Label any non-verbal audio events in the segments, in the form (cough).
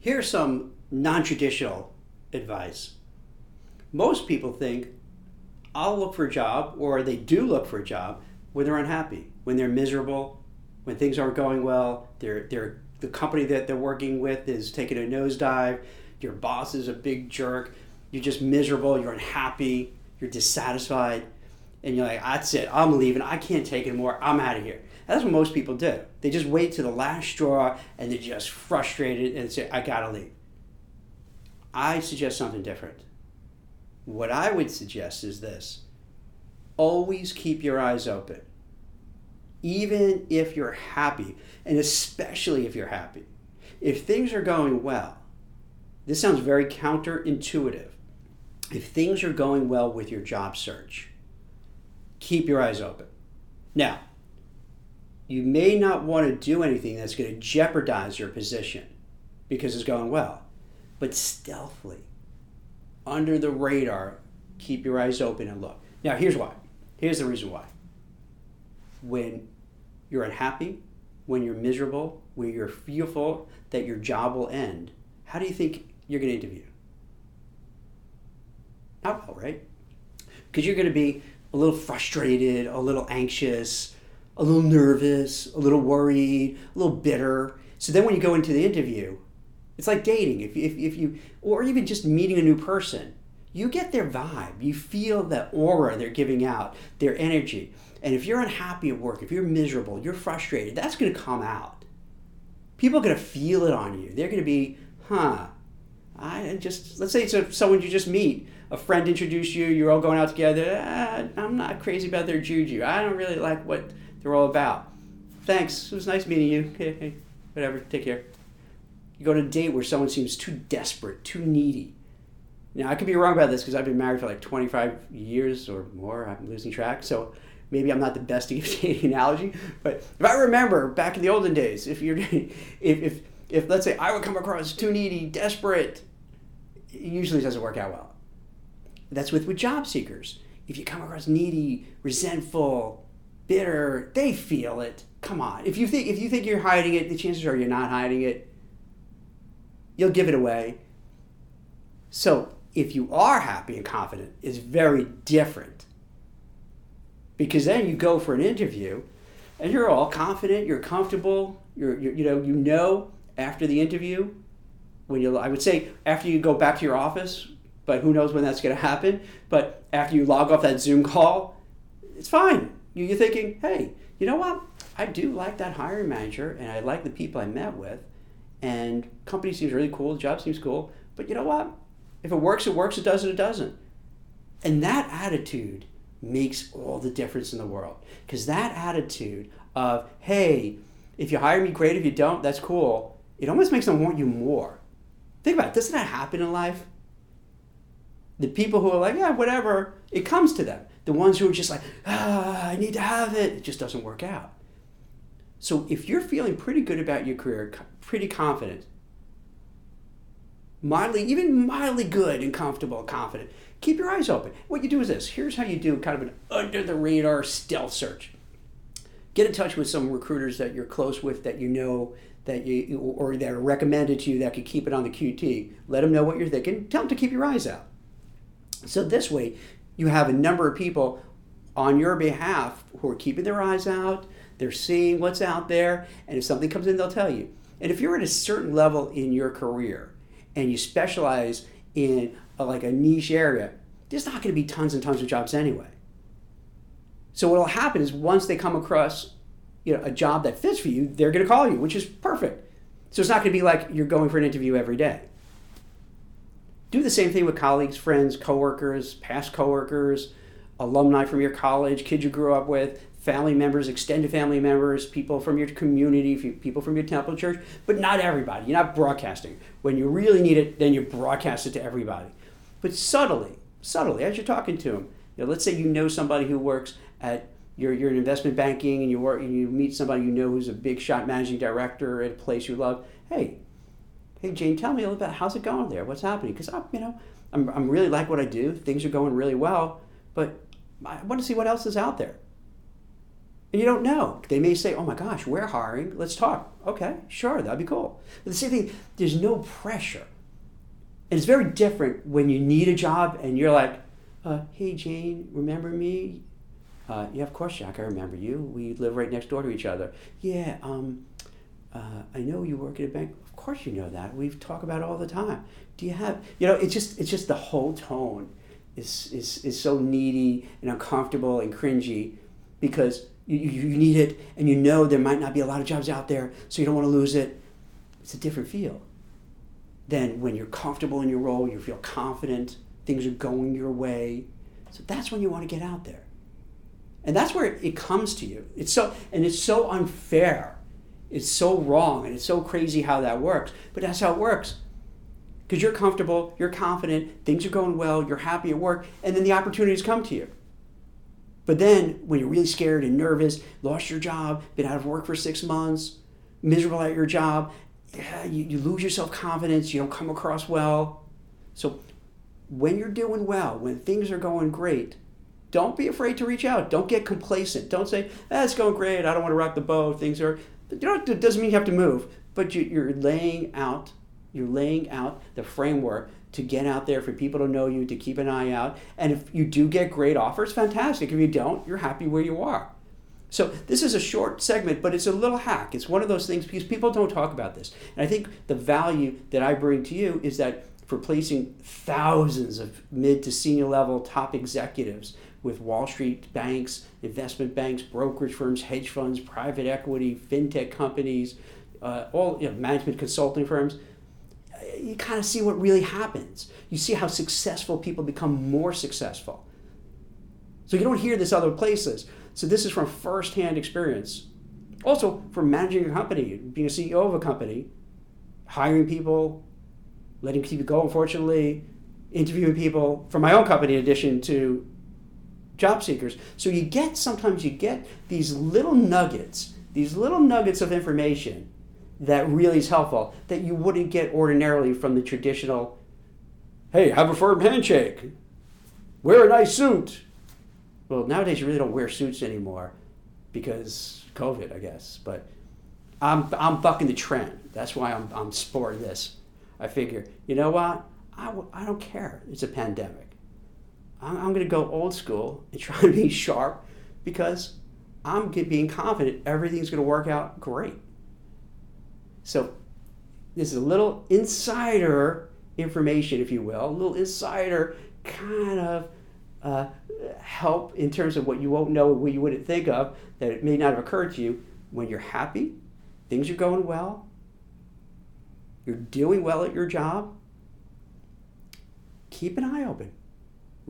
Here's some non traditional advice. Most people think, I'll look for a job, or they do look for a job when they're unhappy, when they're miserable, when things aren't going well, they're, they're, the company that they're working with is taking a nosedive, your boss is a big jerk, you're just miserable, you're unhappy, you're dissatisfied, and you're like, that's it, I'm leaving, I can't take it anymore, I'm out of here. That's what most people do. They just wait to the last straw and they're just frustrated and say, I gotta leave. I suggest something different. What I would suggest is this always keep your eyes open. Even if you're happy, and especially if you're happy. If things are going well, this sounds very counterintuitive. If things are going well with your job search, keep your eyes open. Now, you may not want to do anything that's going to jeopardize your position because it's going well. But stealthily, under the radar, keep your eyes open and look. Now, here's why. Here's the reason why. When you're unhappy, when you're miserable, when you're fearful that your job will end, how do you think you're going to interview? Not well, right? Because you're going to be a little frustrated, a little anxious, a little nervous, a little worried, a little bitter. So then when you go into the interview, it's like dating. If, if, if you, or even just meeting a new person, you get their vibe. You feel that aura they're giving out, their energy. And if you're unhappy at work, if you're miserable, you're frustrated, that's going to come out. People are going to feel it on you. They're going to be, huh, I just, let's say it's a, someone you just meet. A friend introduced you, you're all going out together. Ah, I'm not crazy about their juju. I don't really like what they're all about. Thanks. It was nice meeting you. Okay. Whatever. Take care. You go on a date where someone seems too desperate, too needy. Now, I could be wrong about this because I've been married for like 25 years or more. I'm losing track. So maybe I'm not the best to give dating analogy. But if I remember back in the olden days, if you're, (laughs) if, if, if let's say I would come across too needy, desperate, it usually doesn't work out well. That's with, with job seekers. If you come across needy, resentful, bitter, they feel it. Come on. If you think if you think you're hiding it, the chances are you're not hiding it. You'll give it away. So, if you are happy and confident, it's very different. Because then you go for an interview and you're all confident, you're comfortable, you're, you're you know, you know after the interview when you I would say after you go back to your office, but who knows when that's going to happen, but after you log off that Zoom call, it's fine you're thinking, hey, you know what? I do like that hiring manager and I like the people I met with. And company seems really cool, the job seems cool. But you know what? If it works, it works. It doesn't, it doesn't. And that attitude makes all the difference in the world. Because that attitude of, hey, if you hire me, great. If you don't, that's cool. It almost makes them want you more. Think about it. Doesn't that happen in life? The people who are like, yeah, whatever, it comes to them. The ones who are just like, ah, I need to have it, it just doesn't work out. So if you're feeling pretty good about your career, pretty confident, mildly, even mildly good and comfortable, confident, keep your eyes open. What you do is this. Here's how you do kind of an under the radar stealth search. Get in touch with some recruiters that you're close with that you know that you or that are recommended to you that could keep it on the QT. Let them know what you're thinking. Tell them to keep your eyes out. So this way, you have a number of people on your behalf who are keeping their eyes out, they're seeing what's out there, and if something comes in, they'll tell you. And if you're at a certain level in your career and you specialize in a, like a niche area, there's not going to be tons and tons of jobs anyway. So what will happen is once they come across you know, a job that fits for you, they're going to call you, which is perfect. So it's not going to be like you're going for an interview every day. Do the same thing with colleagues, friends, coworkers, past coworkers, alumni from your college, kids you grew up with, family members, extended family members, people from your community, people from your temple church, but not everybody. You're not broadcasting. When you really need it, then you broadcast it to everybody. But subtly, subtly, as you're talking to them, you know, let's say you know somebody who works at you're, you're in investment banking and you work and you meet somebody you know who's a big shot managing director at a place you love. Hey, hey Jane, tell me a little bit. How's it going there? What's happening? Because I'm, you know, I'm, I'm really like what I do. Things are going really well, but I want to see what else is out there. And you don't know. They may say, oh my gosh, we're hiring. Let's talk. Okay, sure, that'd be cool. But the same thing, there's no pressure. And it's very different when you need a job and you're like, uh, hey, Jane, remember me? Uh, yeah, of course, Jack, I remember you. We live right next door to each other. Yeah, um, uh, I know you work at a bank. Of course you know that. We talk about all the time. Do you have, you know, it's just, it's just the whole tone is, is, is so needy and uncomfortable and cringy because you, you need it and you know there might not be a lot of jobs out there, so you don't want to lose it. It's a different feel than when you're comfortable in your role, you feel confident, things are going your way. So that's when you want to get out there. And that's where it comes to you. It's so and it's so unfair. It's so wrong and it's so crazy how that works. But that's how it works. Because you're comfortable, you're confident, things are going well, you're happy at work, and then the opportunities come to you. But then when you're really scared and nervous, lost your job, been out of work for six months, miserable at your job, yeah, you, you lose your self confidence, you don't come across well. So when you're doing well, when things are going great, don't be afraid to reach out. Don't get complacent. Don't say, ah, it's going great. I don't want to rock the boat. Things are, you it doesn't mean you have to move, but you, you're laying out, you're laying out the framework to get out there for people to know you, to keep an eye out. And if you do get great offers, fantastic. If you don't, you're happy where you are. So this is a short segment, but it's a little hack. It's one of those things because people don't talk about this. And I think the value that I bring to you is that for placing thousands of mid to senior level top executives with Wall Street banks, investment banks, brokerage firms, hedge funds, private equity, fintech companies, uh, all you know, management consulting firms, you kind of see what really happens. You see how successful people become more successful. So you don't hear this other places. So this is from firsthand experience. Also, from managing a company, being a CEO of a company, hiring people, letting people go, unfortunately, interviewing people from my own company in addition to job seekers. So you get sometimes you get these little nuggets, these little nuggets of information that really is helpful that you wouldn't get ordinarily from the traditional hey, have a firm handshake, wear a nice suit. Well, nowadays you really don't wear suits anymore because COVID, I guess. But I'm, I'm bucking the trend. That's why I'm, I'm sporting this. I figure, you know what? I, I don't care. It's a pandemic. I'm, I'm going to go old school and try to be sharp because I'm being confident everything's going to work out great. So this is a little insider information, if you will, a little insider kind of uh, help in terms of what you won't know, what you wouldn't think of, that it may not have occurred to you. When you're happy, things are going well, you're doing well at your job, keep an eye open.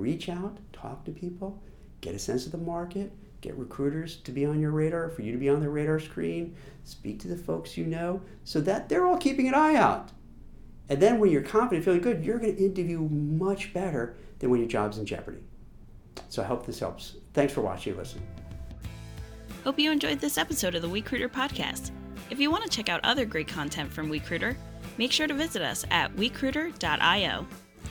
Reach out, talk to people, get a sense of the market, get recruiters to be on your radar, for you to be on their radar screen, speak to the folks you know, so that they're all keeping an eye out. And then when you're confident, feeling good, you're going to interview much better than when your job's in jeopardy. So I hope this helps. Thanks for watching and listening. Hope you enjoyed this episode of the WeCruitr podcast. If you want to check out other great content from WeCruitr, make sure to visit us at wecruitr.io.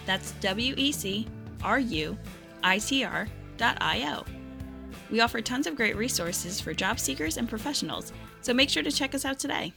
That's W E C R U I T R.io. We offer tons of great resources for job seekers and professionals, so make sure to check us out today.